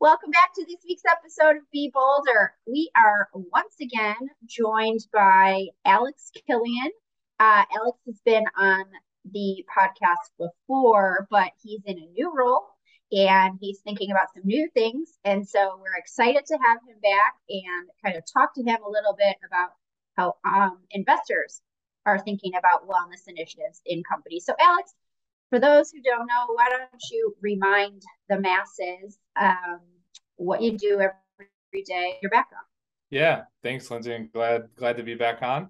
Welcome back to this week's episode of Be Bolder. We are once again joined by Alex Killian. Uh, Alex has been on the podcast before, but he's in a new role and he's thinking about some new things. And so we're excited to have him back and kind of talk to him a little bit about how um, investors are thinking about wellness initiatives in companies. So, Alex, for those who don't know, why don't you remind the masses um, what you do every day, your background? Yeah, thanks, Lindsay. I'm glad glad to be back on.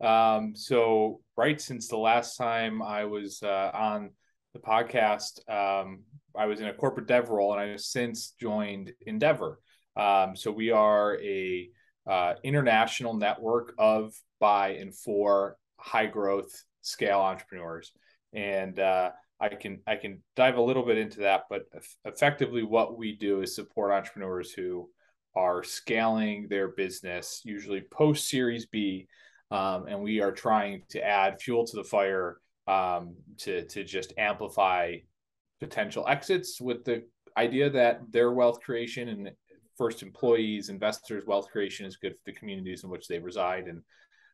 Um, so, right since the last time I was uh, on the podcast, um, I was in a corporate dev role, and I have since joined Endeavor. Um, so we are a uh, international network of by and for high growth scale entrepreneurs, and uh, I can I can dive a little bit into that. But effectively, what we do is support entrepreneurs who are scaling their business, usually post Series B, um, and we are trying to add fuel to the fire um, to to just amplify potential exits with the idea that their wealth creation and first employees, investors, wealth creation is good for the communities in which they reside and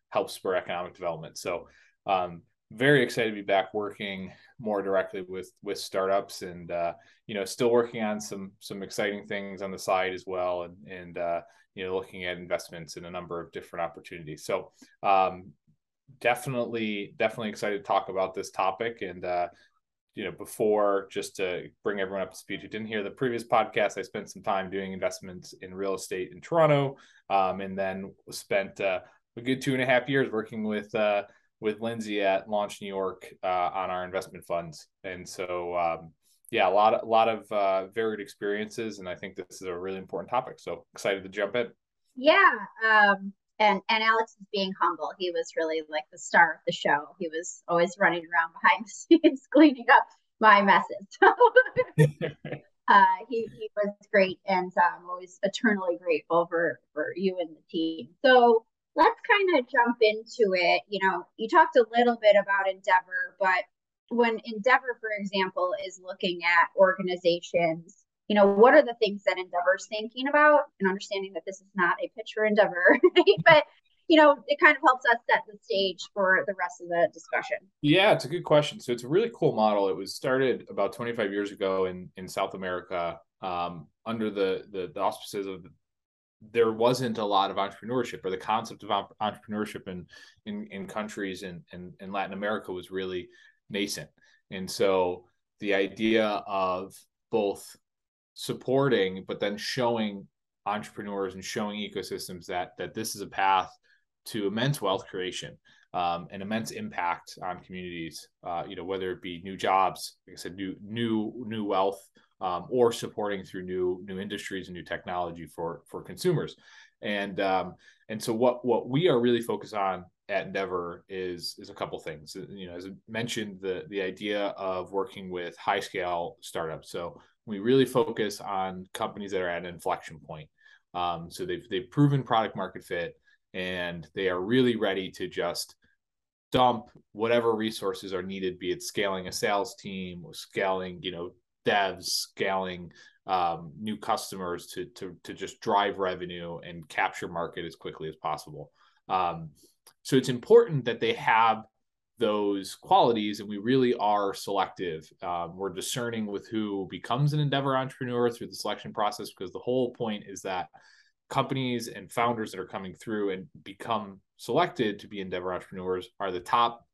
help spur economic development. So, um, very excited to be back working more directly with with startups and uh, you know still working on some some exciting things on the side as well and and uh, you know looking at investments in a number of different opportunities. So um, definitely definitely excited to talk about this topic and uh, you know before just to bring everyone up to speed who didn't hear the previous podcast i spent some time doing investments in real estate in toronto um, and then spent uh, a good two and a half years working with uh, with lindsay at launch new york uh, on our investment funds and so um, yeah a lot a lot of uh, varied experiences and i think this is a really important topic so excited to jump in yeah um, and and Alex is being humble. He was really like the star of the show. He was always running around behind the scenes cleaning up my messes. uh, he he was great, and I'm um, always eternally grateful for for you and the team. So let's kind of jump into it. You know, you talked a little bit about Endeavor, but when Endeavor, for example, is looking at organizations you know, what are the things that Endeavor's thinking about and understanding that this is not a pitch for Endeavor, right? but you know, it kind of helps us set the stage for the rest of the discussion. Yeah, it's a good question. So it's a really cool model. It was started about 25 years ago in in South America um, under the, the, the auspices of there wasn't a lot of entrepreneurship or the concept of entrepreneurship in in, in countries in, in in Latin America was really nascent. And so the idea of both supporting, but then showing entrepreneurs and showing ecosystems that that this is a path to immense wealth creation um, and immense impact on communities. Uh, you know, whether it be new jobs, like I said, new new new wealth, um, or supporting through new new industries and new technology for for consumers. And um, and so what what we are really focused on at Endeavor is is a couple things. You know, as I mentioned, the the idea of working with high scale startups. So we really focus on companies that are at an inflection point. Um, so they've they've proven product market fit, and they are really ready to just dump whatever resources are needed, be it scaling a sales team, or scaling you know devs, scaling um, new customers to to to just drive revenue and capture market as quickly as possible. Um, so it's important that they have those qualities and we really are selective um, we're discerning with who becomes an endeavor entrepreneur through the selection process because the whole point is that companies and founders that are coming through and become selected to be endeavor entrepreneurs are the top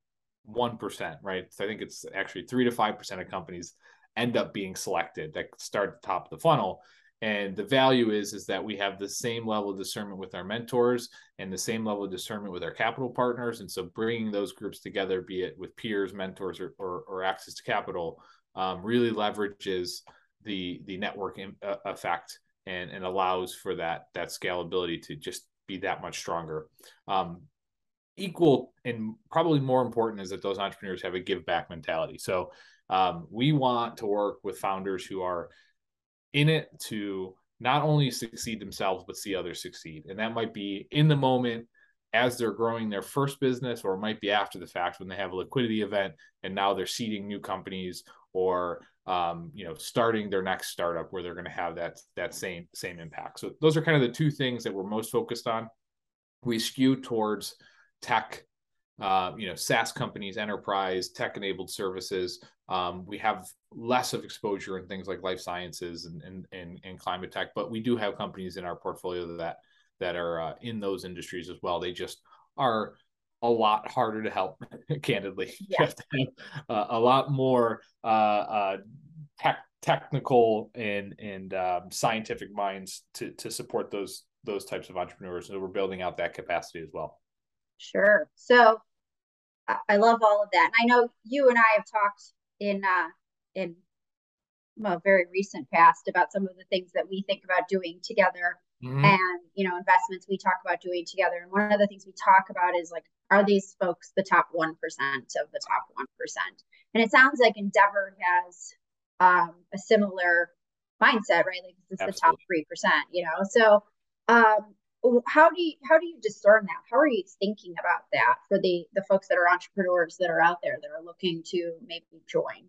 1% right so i think it's actually 3 to 5% of companies end up being selected that start at the top of the funnel. And the value is is that we have the same level of discernment with our mentors and the same level of discernment with our capital partners. And so bringing those groups together be it with peers mentors or, or, or access to capital um, really leverages the the network in, uh, effect and and allows for that that scalability to just be that much stronger. Um, equal and probably more important is that those entrepreneurs have a give back mentality. So um, we want to work with founders who are in it to not only succeed themselves but see others succeed. And that might be in the moment as they're growing their first business or it might be after the fact when they have a liquidity event and now they're seeding new companies or um, you know starting their next startup where they're going to have that that same same impact. So those are kind of the two things that we're most focused on. We skew towards tech uh, you know SaaS companies, enterprise, tech-enabled services. Um, we have less of exposure in things like life sciences and, and and and climate tech, but we do have companies in our portfolio that that are uh, in those industries as well. They just are a lot harder to help, candidly. Yeah. You have to have uh, a lot more uh, uh, tech, technical and and um, scientific minds to to support those those types of entrepreneurs. So we're building out that capacity as well. Sure. So I love all of that, and I know you and I have talked in uh, in well, very recent past about some of the things that we think about doing together mm-hmm. and you know investments we talk about doing together. And one of the things we talk about is like are these folks the top 1% of the top 1% and it sounds like endeavor has um, a similar mindset right? Like this is Absolutely. the top 3% you know? So um, how do you how do you discern that? How are you thinking about that for the the folks that are entrepreneurs that are out there that are looking to maybe join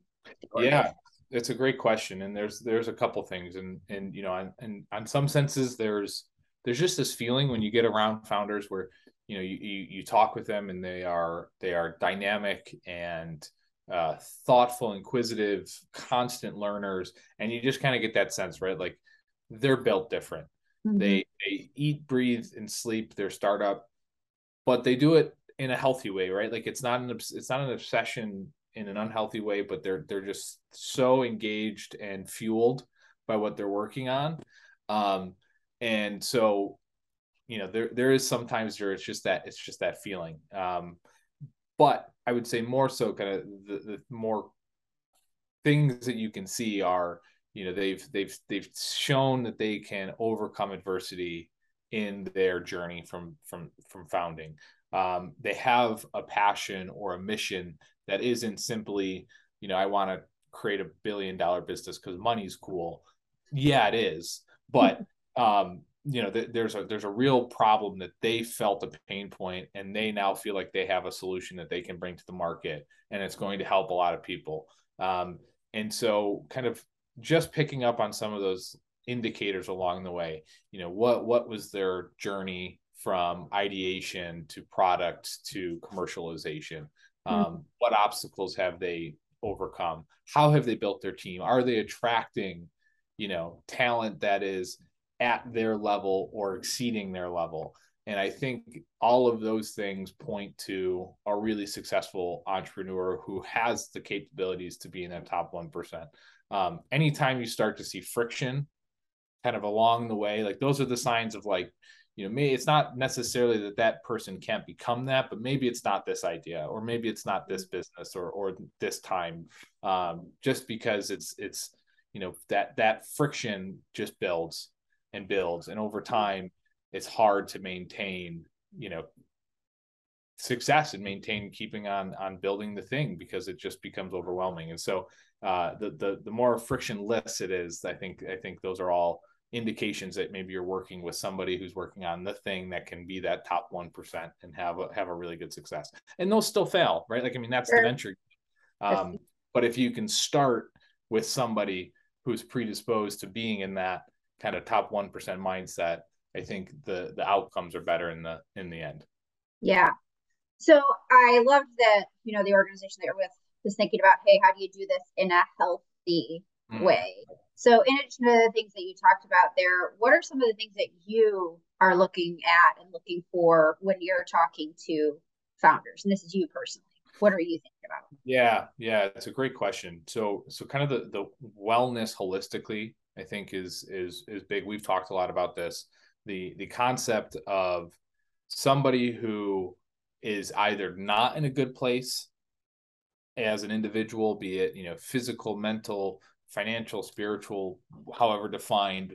yeah it's a great question and there's there's a couple things and and you know and, and on some senses there's there's just this feeling when you get around founders where you know you, you, you talk with them and they are they are dynamic and uh, thoughtful inquisitive constant learners and you just kind of get that sense right? Like they're built different mm-hmm. they they eat breathe and sleep their startup but they do it in a healthy way right like it's not an it's not an obsession in an unhealthy way, but they're they're just so engaged and fueled by what they're working on. Um, and so, you know, there there is sometimes there it's just that it's just that feeling. Um, but I would say more so kind of the, the more things that you can see are you know they've they've they've shown that they can overcome adversity in their journey from from from founding um, they have a passion or a mission that isn't simply, you know, I want to create a billion dollar business because money's cool. Yeah, it is. But um, you know, th- there's a there's a real problem that they felt a pain point and they now feel like they have a solution that they can bring to the market and it's going to help a lot of people. Um, and so kind of just picking up on some of those indicators along the way, you know, what what was their journey from ideation to product to commercialization Hmm. Um, What obstacles have they overcome? How have they built their team? Are they attracting, you know, talent that is at their level or exceeding their level? And I think all of those things point to a really successful entrepreneur who has the capabilities to be in that top 1%. Um, anytime you start to see friction kind of along the way, like those are the signs of like, you know, maybe it's not necessarily that that person can't become that, but maybe it's not this idea, or maybe it's not this business, or or this time, um, just because it's it's you know that that friction just builds and builds, and over time, it's hard to maintain, you know, success and maintain keeping on on building the thing because it just becomes overwhelming. And so, uh, the the the more frictionless it is, I think I think those are all indications that maybe you're working with somebody who's working on the thing that can be that top 1% and have a, have a really good success. And they'll still fail right? Like i mean that's sure. the venture. Um, but if you can start with somebody who's predisposed to being in that kind of top 1% mindset i think the the outcomes are better in the in the end. Yeah. So i love that you know the organization that you're with is thinking about hey how do you do this in a healthy mm. way so, in addition to the things that you talked about there, what are some of the things that you are looking at and looking for when you're talking to founders? And this is you personally. What are you thinking about? Yeah, yeah, it's a great question. So, so kind of the the wellness holistically, I think is is is big. We've talked a lot about this. The the concept of somebody who is either not in a good place as an individual, be it you know physical, mental, financial, spiritual, however defined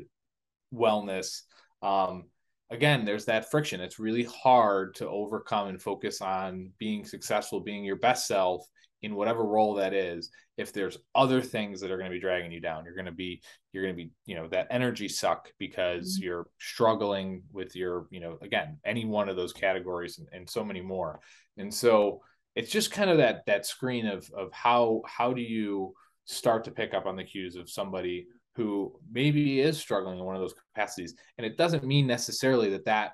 wellness. Um, again, there's that friction. It's really hard to overcome and focus on being successful, being your best self in whatever role that is. If there's other things that are going to be dragging you down, you're going to be, you're going to be, you know, that energy suck because mm-hmm. you're struggling with your, you know, again, any one of those categories and, and so many more. And so it's just kind of that, that screen of, of how, how do you, start to pick up on the cues of somebody who maybe is struggling in one of those capacities? And it doesn't mean necessarily that that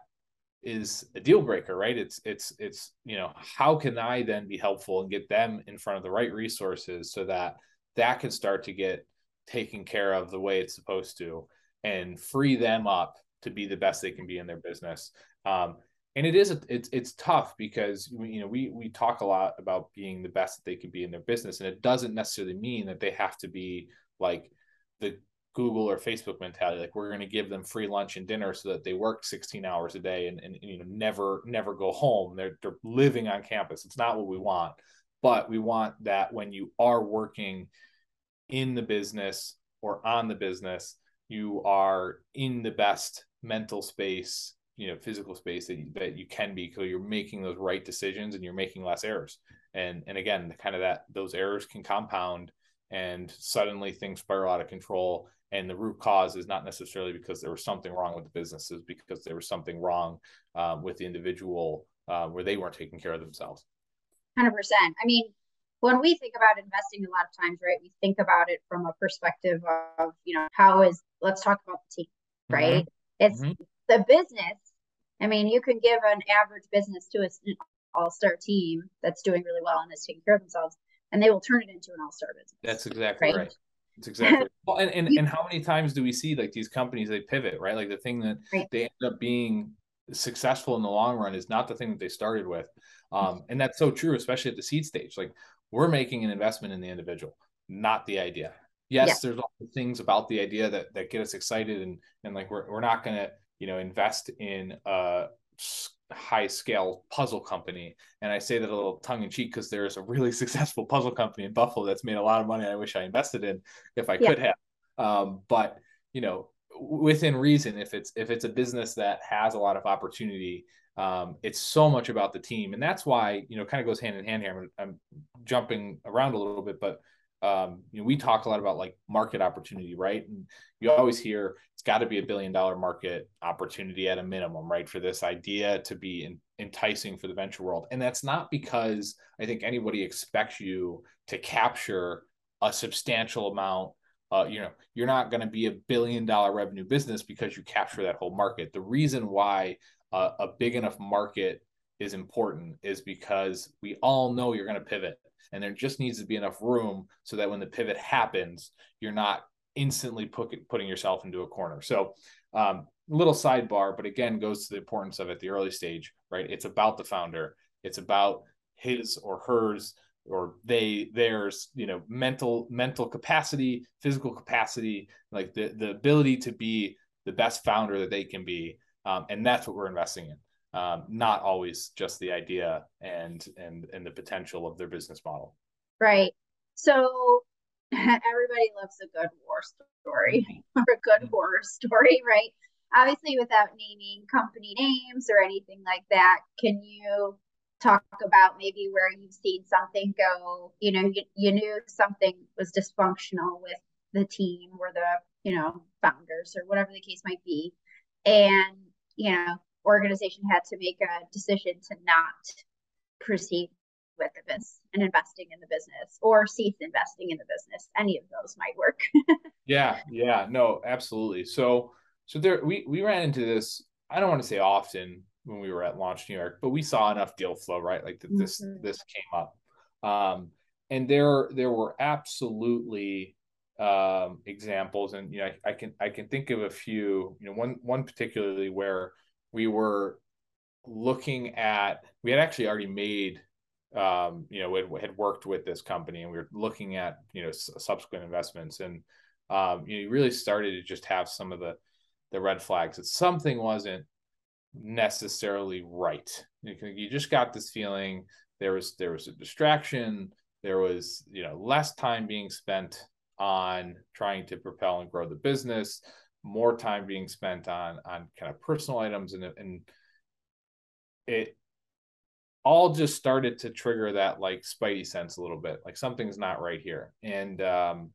is a deal breaker right? It's it's it's you know how can i then be helpful and get them in front of the right resources so that that can start to get taken care of the way it's supposed to and free them up to be the best they can be in their business? Um, and it is a, it's it's tough because you know we we talk a lot about being the best that they can be in their business and it doesn't necessarily mean that they have to be like the Google or Facebook mentality. Like we're going to give them free lunch and dinner so that they work 16 hours a day and, and, you know never never go home. They're they're living on campus. It's not what we want, but we want that when you are working in the business or on the business, you are in the best mental space, you know, physical space that you, that you can be because you're making those right decisions and you're making less errors. And and again, the kind of that those errors can compound and suddenly things spiral out of control and the root cause is not necessarily because there was something wrong with the businesses because there was something wrong um, with the individual uh, where they weren't taking care of themselves 100% i mean when we think about investing a lot of times right we think about it from a perspective of you know how is let's talk about the team mm-hmm. right mm-hmm. it's mm-hmm. The business i mean you can give an average business to an all-star team that's doing really well and is taking care of themselves and they will turn it into an all-star business that's exactly right, right. That's exactly. well, and, and, and how many times do we see like these companies they pivot, right? Like the thing that right. they end up being successful in the long run is not the thing that they started with. Um, and that's so true, especially at the seed stage. Like we're making an investment in the individual, not the idea. Yes, yeah. there's all the things about the idea that that get us excited and and like we're we're not gonna, you know, invest in a high scale puzzle company. And I say that a little tongue in cheek because there's a really successful puzzle company in Buffalo that's made a lot of money. I wish I invested in if I yeah. could have. Um, but you know, within reason, if it's if it's a business that has a lot of opportunity, um, it's so much about the team, and that's why you know kind of goes hand in hand here. I'm, I'm jumping around a little bit, but um, you know, we talk a lot about like market opportunity, right? And you always hear it's got to be a billion dollar market opportunity at a minimum, right? For this idea to be in, enticing for the venture world. And that's not because I think anybody expects you to capture a substantial amount. Uh, you know, you're not going to be a billion dollar revenue business because you capture that whole market. The reason why uh, a big enough market is important is because we all know you're going to pivot and there just needs to be enough room so that when the pivot happens, you're not instantly put, putting yourself into a corner. So, um, little sidebar, but again, goes to the importance of at the early stage, right? It's about the founder. It's about his or hers or they theirs you know mental mental capacity physical capacity like the the ability to be the best founder that they can be um, and that's what we're investing in um, not always just the idea and and and the potential of their business model. Right. So everybody loves a good war story or a good horror story, right? Obviously, without naming company names or anything like that, can you talk about maybe where you've seen something go? You know, you, you knew something was dysfunctional with the team or the you know founders or whatever the case might be, and you know organization had to make a decision to not proceed with the business and investing in the business or cease investing in the business. Any of those might work. Yeah yeah no absolutely. So so there we we ran into this i don't want to say often when we were at launch new york but we saw enough deal flow right? Like that this mm-hmm. this came up. Um and there there were absolutely um examples and you know I, I can i can think of a few you know one one particularly where we were looking at we had actually already made um, you know had, had worked with this company and we were looking at you know s- subsequent investments. And um, you, know, you really started to just have some of the the red flags that something wasn't necessarily right. You, you just got this feeling there was there was a distraction. There was you know less time being spent on trying to propel and grow the business more time being spent on on kind of personal items and and it all just started to trigger that like spidey sense a little bit like something's not right here. And um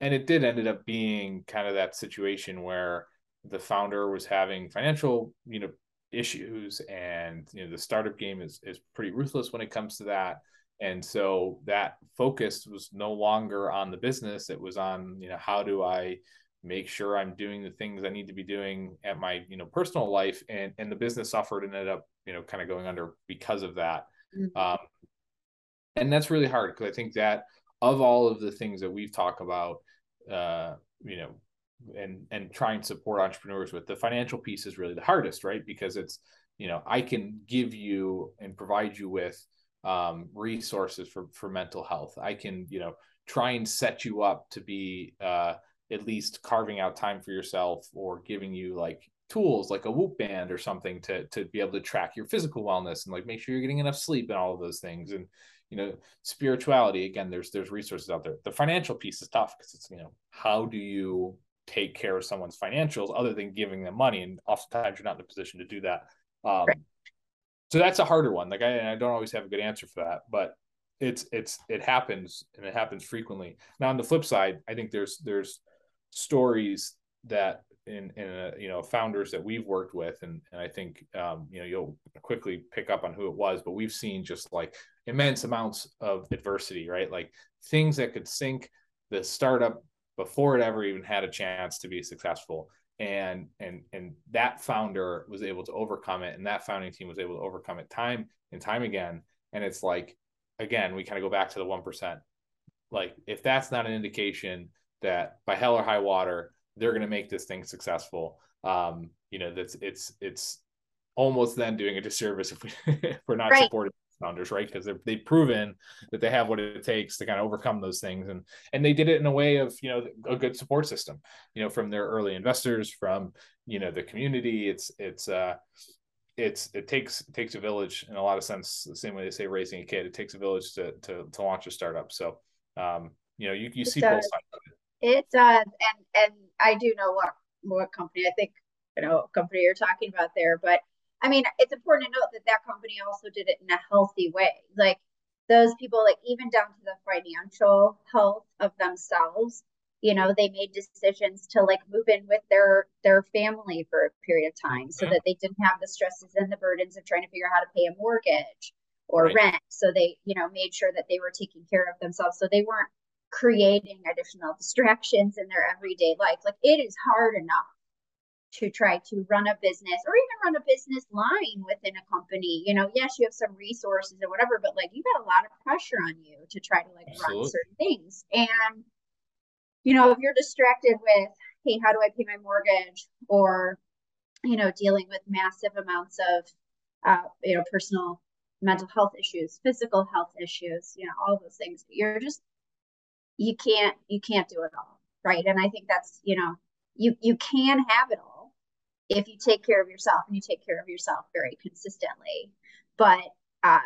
and it did ended up being kind of that situation where the founder was having financial you know issues and you know the startup game is is pretty ruthless when it comes to that. And so that focus was no longer on the business. It was on you know how do i make sure i'm doing the things i need to be doing at my you know personal life and and the business suffered and ended up you know kind of going under because of that. Mm-hmm. um, and that's really hard because i think that of all of the things that we've talked about uh, you know and and try and support entrepreneurs with the financial piece is really the hardest right? Because it's you know i can give you and provide you with um, resources for for mental health. I can you know try and set you up to be uh, at least carving out time for yourself or giving you like tools like a whoop band or something to to be able to track your physical wellness and like make sure you're getting enough sleep and all of those things. And you know spirituality again there's there's resources out there. The financial piece is tough because it's you know how do you take care of someone's financials other than giving them money? And oftentimes you're not in a position to do that. Um, right. so that's a harder one. Like I, I don't always have a good answer for that but it's it's it happens and it happens frequently. Now on the flip side i think there's there's stories that in in a, you know founders that we've worked with and and I think um, you know you'll quickly pick up on who it was but we've seen just like immense amounts of adversity right? Like things that could sink the startup before it ever even had a chance to be successful. And and and that founder was able to overcome it and that founding team was able to overcome it time and time again. And it's like again we kind of go back to the 1% like if that's not an indication that by hell or high water they're going to make this thing successful. Um, you know, that's it's it's almost then doing a disservice if, we, if we're not right. supporting founders, right? Because they've proven that they have what it takes to kind of overcome those things, and and they did it in a way of you know a good support system, you know, from their early investors, from you know the community. It's it's uh it's it takes it takes a village in a lot of sense. The same way they say raising a kid, it takes a village to to to launch a startup. So um, you know, you you see both sides of it. Does, and and I do know what what company. I think you know company you're talking about there, but I mean, it's important to note that that company also did it in a healthy way. Like those people, like even down to the financial health of themselves. You know, they made decisions to like move in with their their family for a period of time, so mm-hmm. that they didn't have the stresses and the burdens of trying to figure out how to pay a mortgage or right. rent. So they, you know, made sure that they were taking care of themselves. So they weren't creating additional distractions in their everyday life. Like it is hard enough to try to run a business or even run a business line within a company. You know, yes, you have some resources or whatever, but like you got a lot of pressure on you to try to like Absolutely. run certain things. And, you know, if you're distracted with, hey, how do I pay my mortgage? Or, you know, dealing with massive amounts of, uh, you know, personal mental health issues, physical health issues, you know, all those things. You're just you can't you can't do it all right? And i think that's you know you you can have it all if you take care of yourself and you take care of yourself very consistently. But uh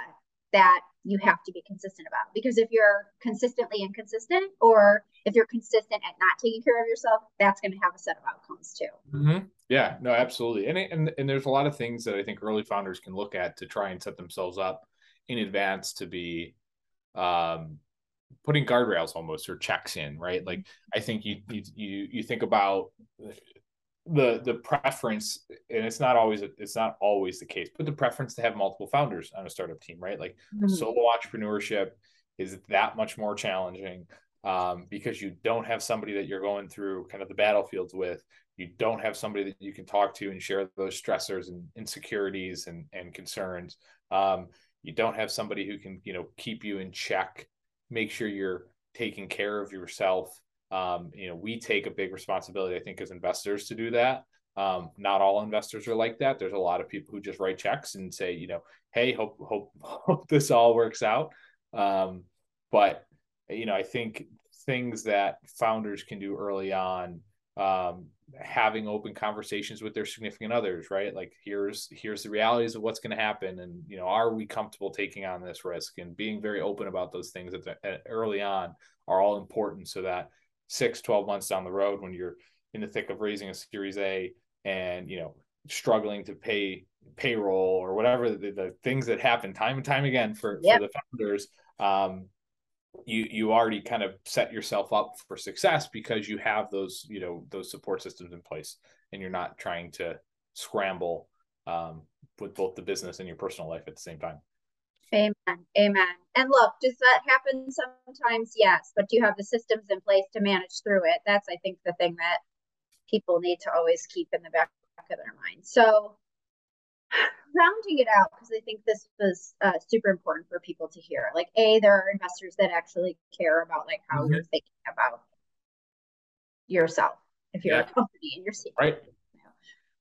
that you have to be consistent about because if you're consistently inconsistent or if you're consistent at not taking care of yourself that's going to have a set of outcomes too. Mm-hmm. yeah no absolutely. And, and and there's a lot of things that i think early founders can look at to try and set themselves up in advance to be um putting guardrails almost or checks in, right? Like I think you you you, you think about the the preference and it's not always it's not always the case but the preference to have multiple founders on a startup team right like mm-hmm. solo entrepreneurship is that much more challenging um, because you don't have somebody that you're going through kind of the battlefields with you don't have somebody that you can talk to and share those stressors and insecurities and, and concerns um, you don't have somebody who can you know keep you in check make sure you're taking care of yourself. Um, you know, we take a big responsibility, I think, as investors to do that. Um, not all investors are like that. There's a lot of people who just write checks and say, you know, hey, hope hope hope this all works out. Um, but you know, I think things that founders can do early on um, having open conversations with their significant others right like here's here's the realities of what's going to happen and you know are we comfortable taking on this risk and being very open about those things at, the, at early on are all important so that six 12 months down the road when you're in the thick of raising a series a and you know struggling to pay payroll or whatever the, the things that happen time and time again for, yep. for the founders um, you you already kind of set yourself up for success because you have those you know those support systems in place and you're not trying to scramble um, with both the business and your personal life at the same time Amen. Amen. And look, does that happen sometimes? Yes. But do you have the systems in place to manage through it? That's, I think, the thing that people need to always keep in the back of their mind. So, rounding it out, because I think this was uh, super important for people to hear. Like, A, there are investors that actually care about like how mm-hmm. you're thinking about yourself if you're yeah. a company and you're seeing right.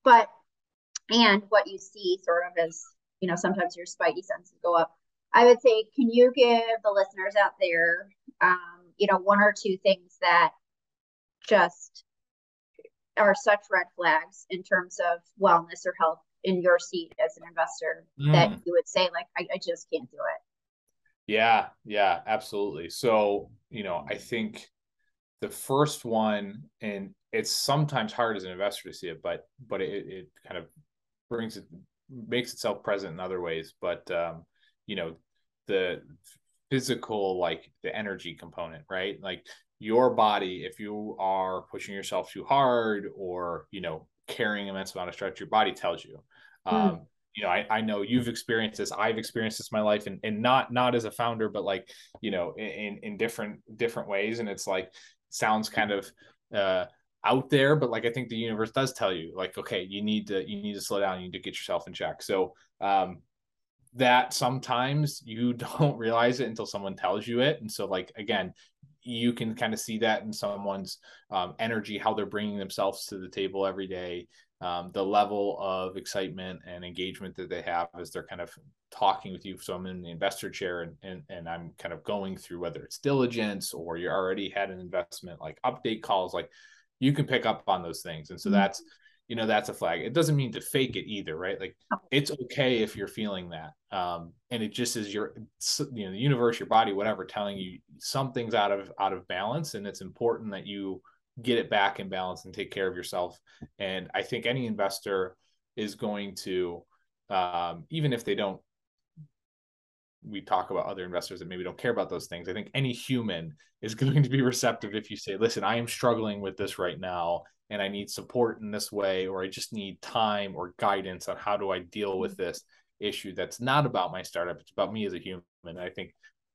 But and what you see sort of as you know sometimes your spidey senses go up i would say can you give the listeners out there um, you know one or two things that just are such red flags in terms of wellness or health in your seat as an investor mm. that you would say like I, I just can't do it. Yeah yeah absolutely. So you know i think the first one and it's sometimes hard as an investor to see it but but it, it kind of brings it makes itself present in other ways. But um you know the physical like the energy component right? Like your body if you are pushing yourself too hard or you know carrying immense amount of stress your body tells you mm. um you know I, I know you've experienced this i've experienced this in my life and, and not not as a founder but like you know in in different different ways and it's like sounds kind of uh out there but like i think the universe does tell you like okay you need to you need to slow down you need to get yourself in check so um that sometimes you don't realize it until someone tells you it and so like again you can kind of see that in someone's um, energy how they're bringing themselves to the table every day um, the level of excitement and engagement that they have as they're kind of talking with you. So I'm in the investor chair and, and, and I'm kind of going through whether it's diligence or you already had an investment, like update calls, like you can pick up on those things. And so mm-hmm. that's, you know, that's a flag. It doesn't mean to fake it either, right? Like oh. it's okay if you're feeling that. Um, and it just is your, you know, the universe, your body, whatever, telling you something's out of, out of balance. And it's important that you get it back in balance and take care of yourself. And I think any investor is going to, um, even if they don't we talk about other investors that maybe don't care about those things. I think any human is going to be receptive if you say, listen, I am struggling with this right now and I need support in this way, or I just need time or guidance on how do I deal with mm-hmm. this issue that's not about my startup. It's about me as a human. I think,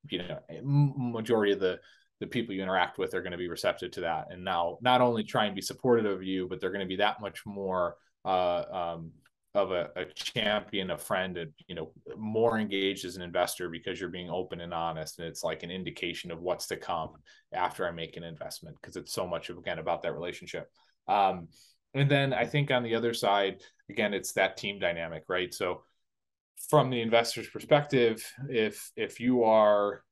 you know, majority of the the people you interact with are going to be receptive to that. And now not only try and be supportive of you, but they're going to be that much more uh, um, of a, a, champion, a friend, and you know, more engaged as an investor because you're being open and honest, and it's like an indication of what's to come after I make an investment because it's so much again about that relationship. Um, and then I think on the other side, again, it's that team dynamic, right? So from the investor's perspective, if if you are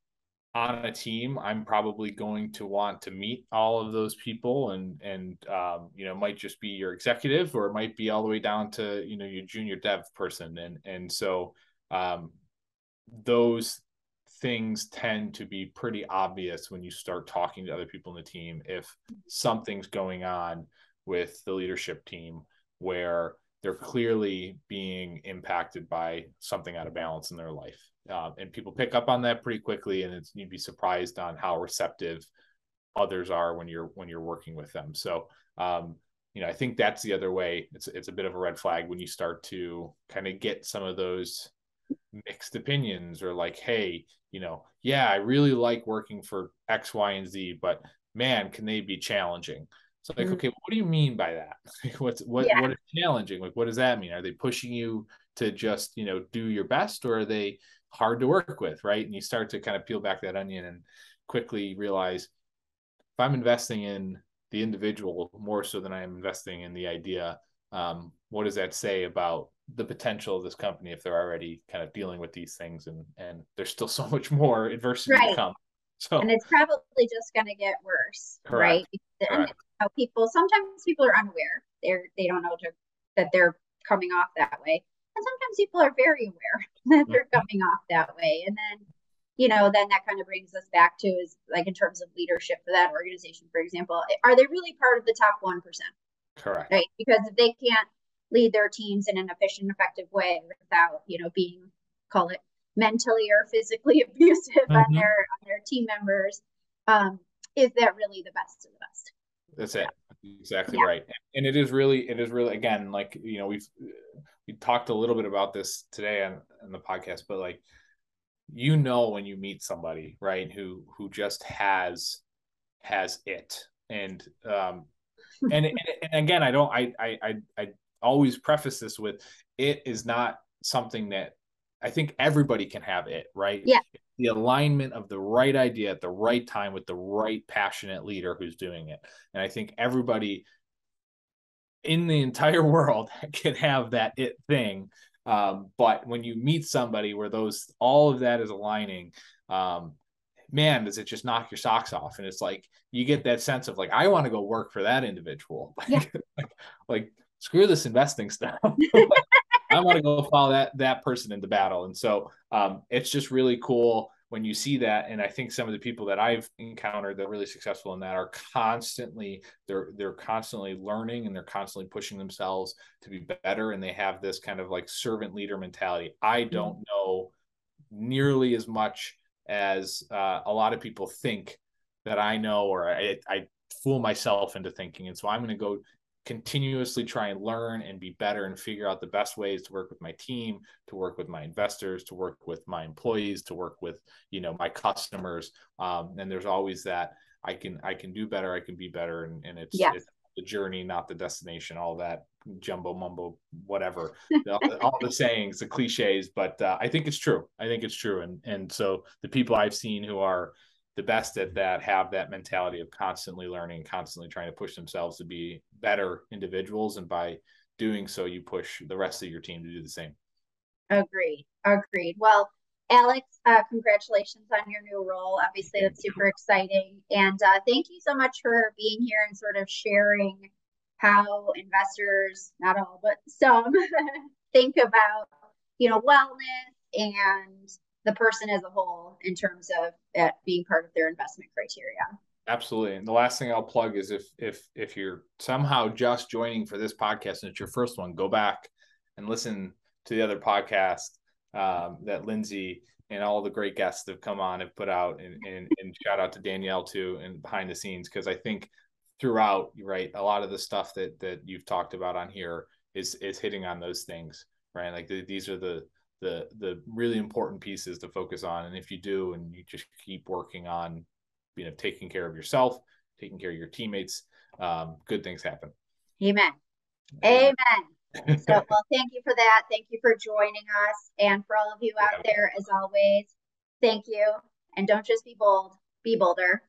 on a team, I'm probably going to want to meet all of those people, and and um, you know might just be your executive, or it might be all the way down to you know your junior dev person, and and so um, those things tend to be pretty obvious when you start talking to other people in the team if something's going on with the leadership team where they're clearly being impacted by something out of balance in their life uh, and people pick up on that pretty quickly and it's you'd be surprised on how receptive others are when you're when you're working with them. So um, you know i think that's the other way. It's it's a bit of a red flag when you start to kind of get some of those mixed opinions or like hey you know yeah i really like working for x y and z but man can they be challenging? So like mm-hmm. okay what do you mean by that? What's what yeah. what is challenging? Like what does that mean? Are they pushing you to just you know do your best or are they hard to work with, right? And you start to kind of peel back that onion and quickly realize if I'm investing in the individual more so than I am investing in the idea, um, what does that say about the potential of this company if they're already kind of dealing with these things and and there's still so much more adversity right. to come. So and it's probably just going to get worse, correct. right? Correct. How people sometimes people are unaware. They're they don't know to, that they're coming off that way. And sometimes people are very aware that they're mm-hmm. coming off that way. And then, you know, then that kind of brings us back to is like in terms of leadership for that organization, for example, are they really part of the top 1%? Correct. Right. Because if they can't lead their teams in an efficient, effective way without, you know, being, call it mentally or physically abusive mm-hmm. on their on their team members, um, is that really the best of the best? That's it. Exactly yeah. right. And it is really, it is really, again, like, you know, we've, we talked a little bit about this today on, on the podcast, but like you know when you meet somebody right who who just has has it. And um and, and, and again i don't I, I i i always preface this with it is not something that i think everybody can have it right? Yeah. The alignment of the right idea at the right time with the right passionate leader who's doing it. And i think everybody in the entire world can have that it thing um, but when you meet somebody where those all of that is aligning, um, man, does it just knock your socks off? And it's like you get that sense of like, I want to go work for that individual. Yeah. like, like, screw this investing stuff. I want to go follow that that person into battle. And so um, it's just really cool when you see that and i think some of the people that i've encountered that are really successful in that are constantly they're they're constantly learning and they're constantly pushing themselves to be better and they have this kind of like servant leader mentality i mm-hmm. don't know nearly as much as uh, a lot of people think that i know or I, I fool myself into thinking and so i'm going to go continuously try and learn and be better and figure out the best ways to work with my team to work with my investors to work with my employees to work with you know my customers. Um, and there's always that i can i can do better i can be better. And, and it's, yes. it's the journey not the destination all that jumbo mumbo whatever. All, all, the sayings the cliches but uh, i think it's true. I think it's true. And and so the people i've seen who are the best at that have that mentality of constantly learning, constantly trying to push themselves to be better individuals. And by doing so, you push the rest of your team to do the same. Agreed. Agreed. Well, Alex, uh, congratulations on your new role. Obviously, that's super exciting. And uh, thank you so much for being here and sort of sharing how investors, not all, but some, think about, you know, wellness and the person as a whole in terms of it being part of their investment criteria. Absolutely. And the last thing I'll plug is if if if you're somehow just joining for this podcast and it's your first one, go back and listen to the other podcast um, that Lindsay and all the great guests that have come on have put out and, and, and shout out to Danielle too and behind the scenes because I think throughout right a lot of the stuff that that you've talked about on here is is hitting on those things right like the, these are the the the really important pieces to focus on and if you do and you just keep working on you know taking care of yourself taking care of your teammates um, good things happen. Amen. Amen, amen. so well thank you for that. Thank you for joining us and for all of you out there as always thank you. And don't just be bold be bolder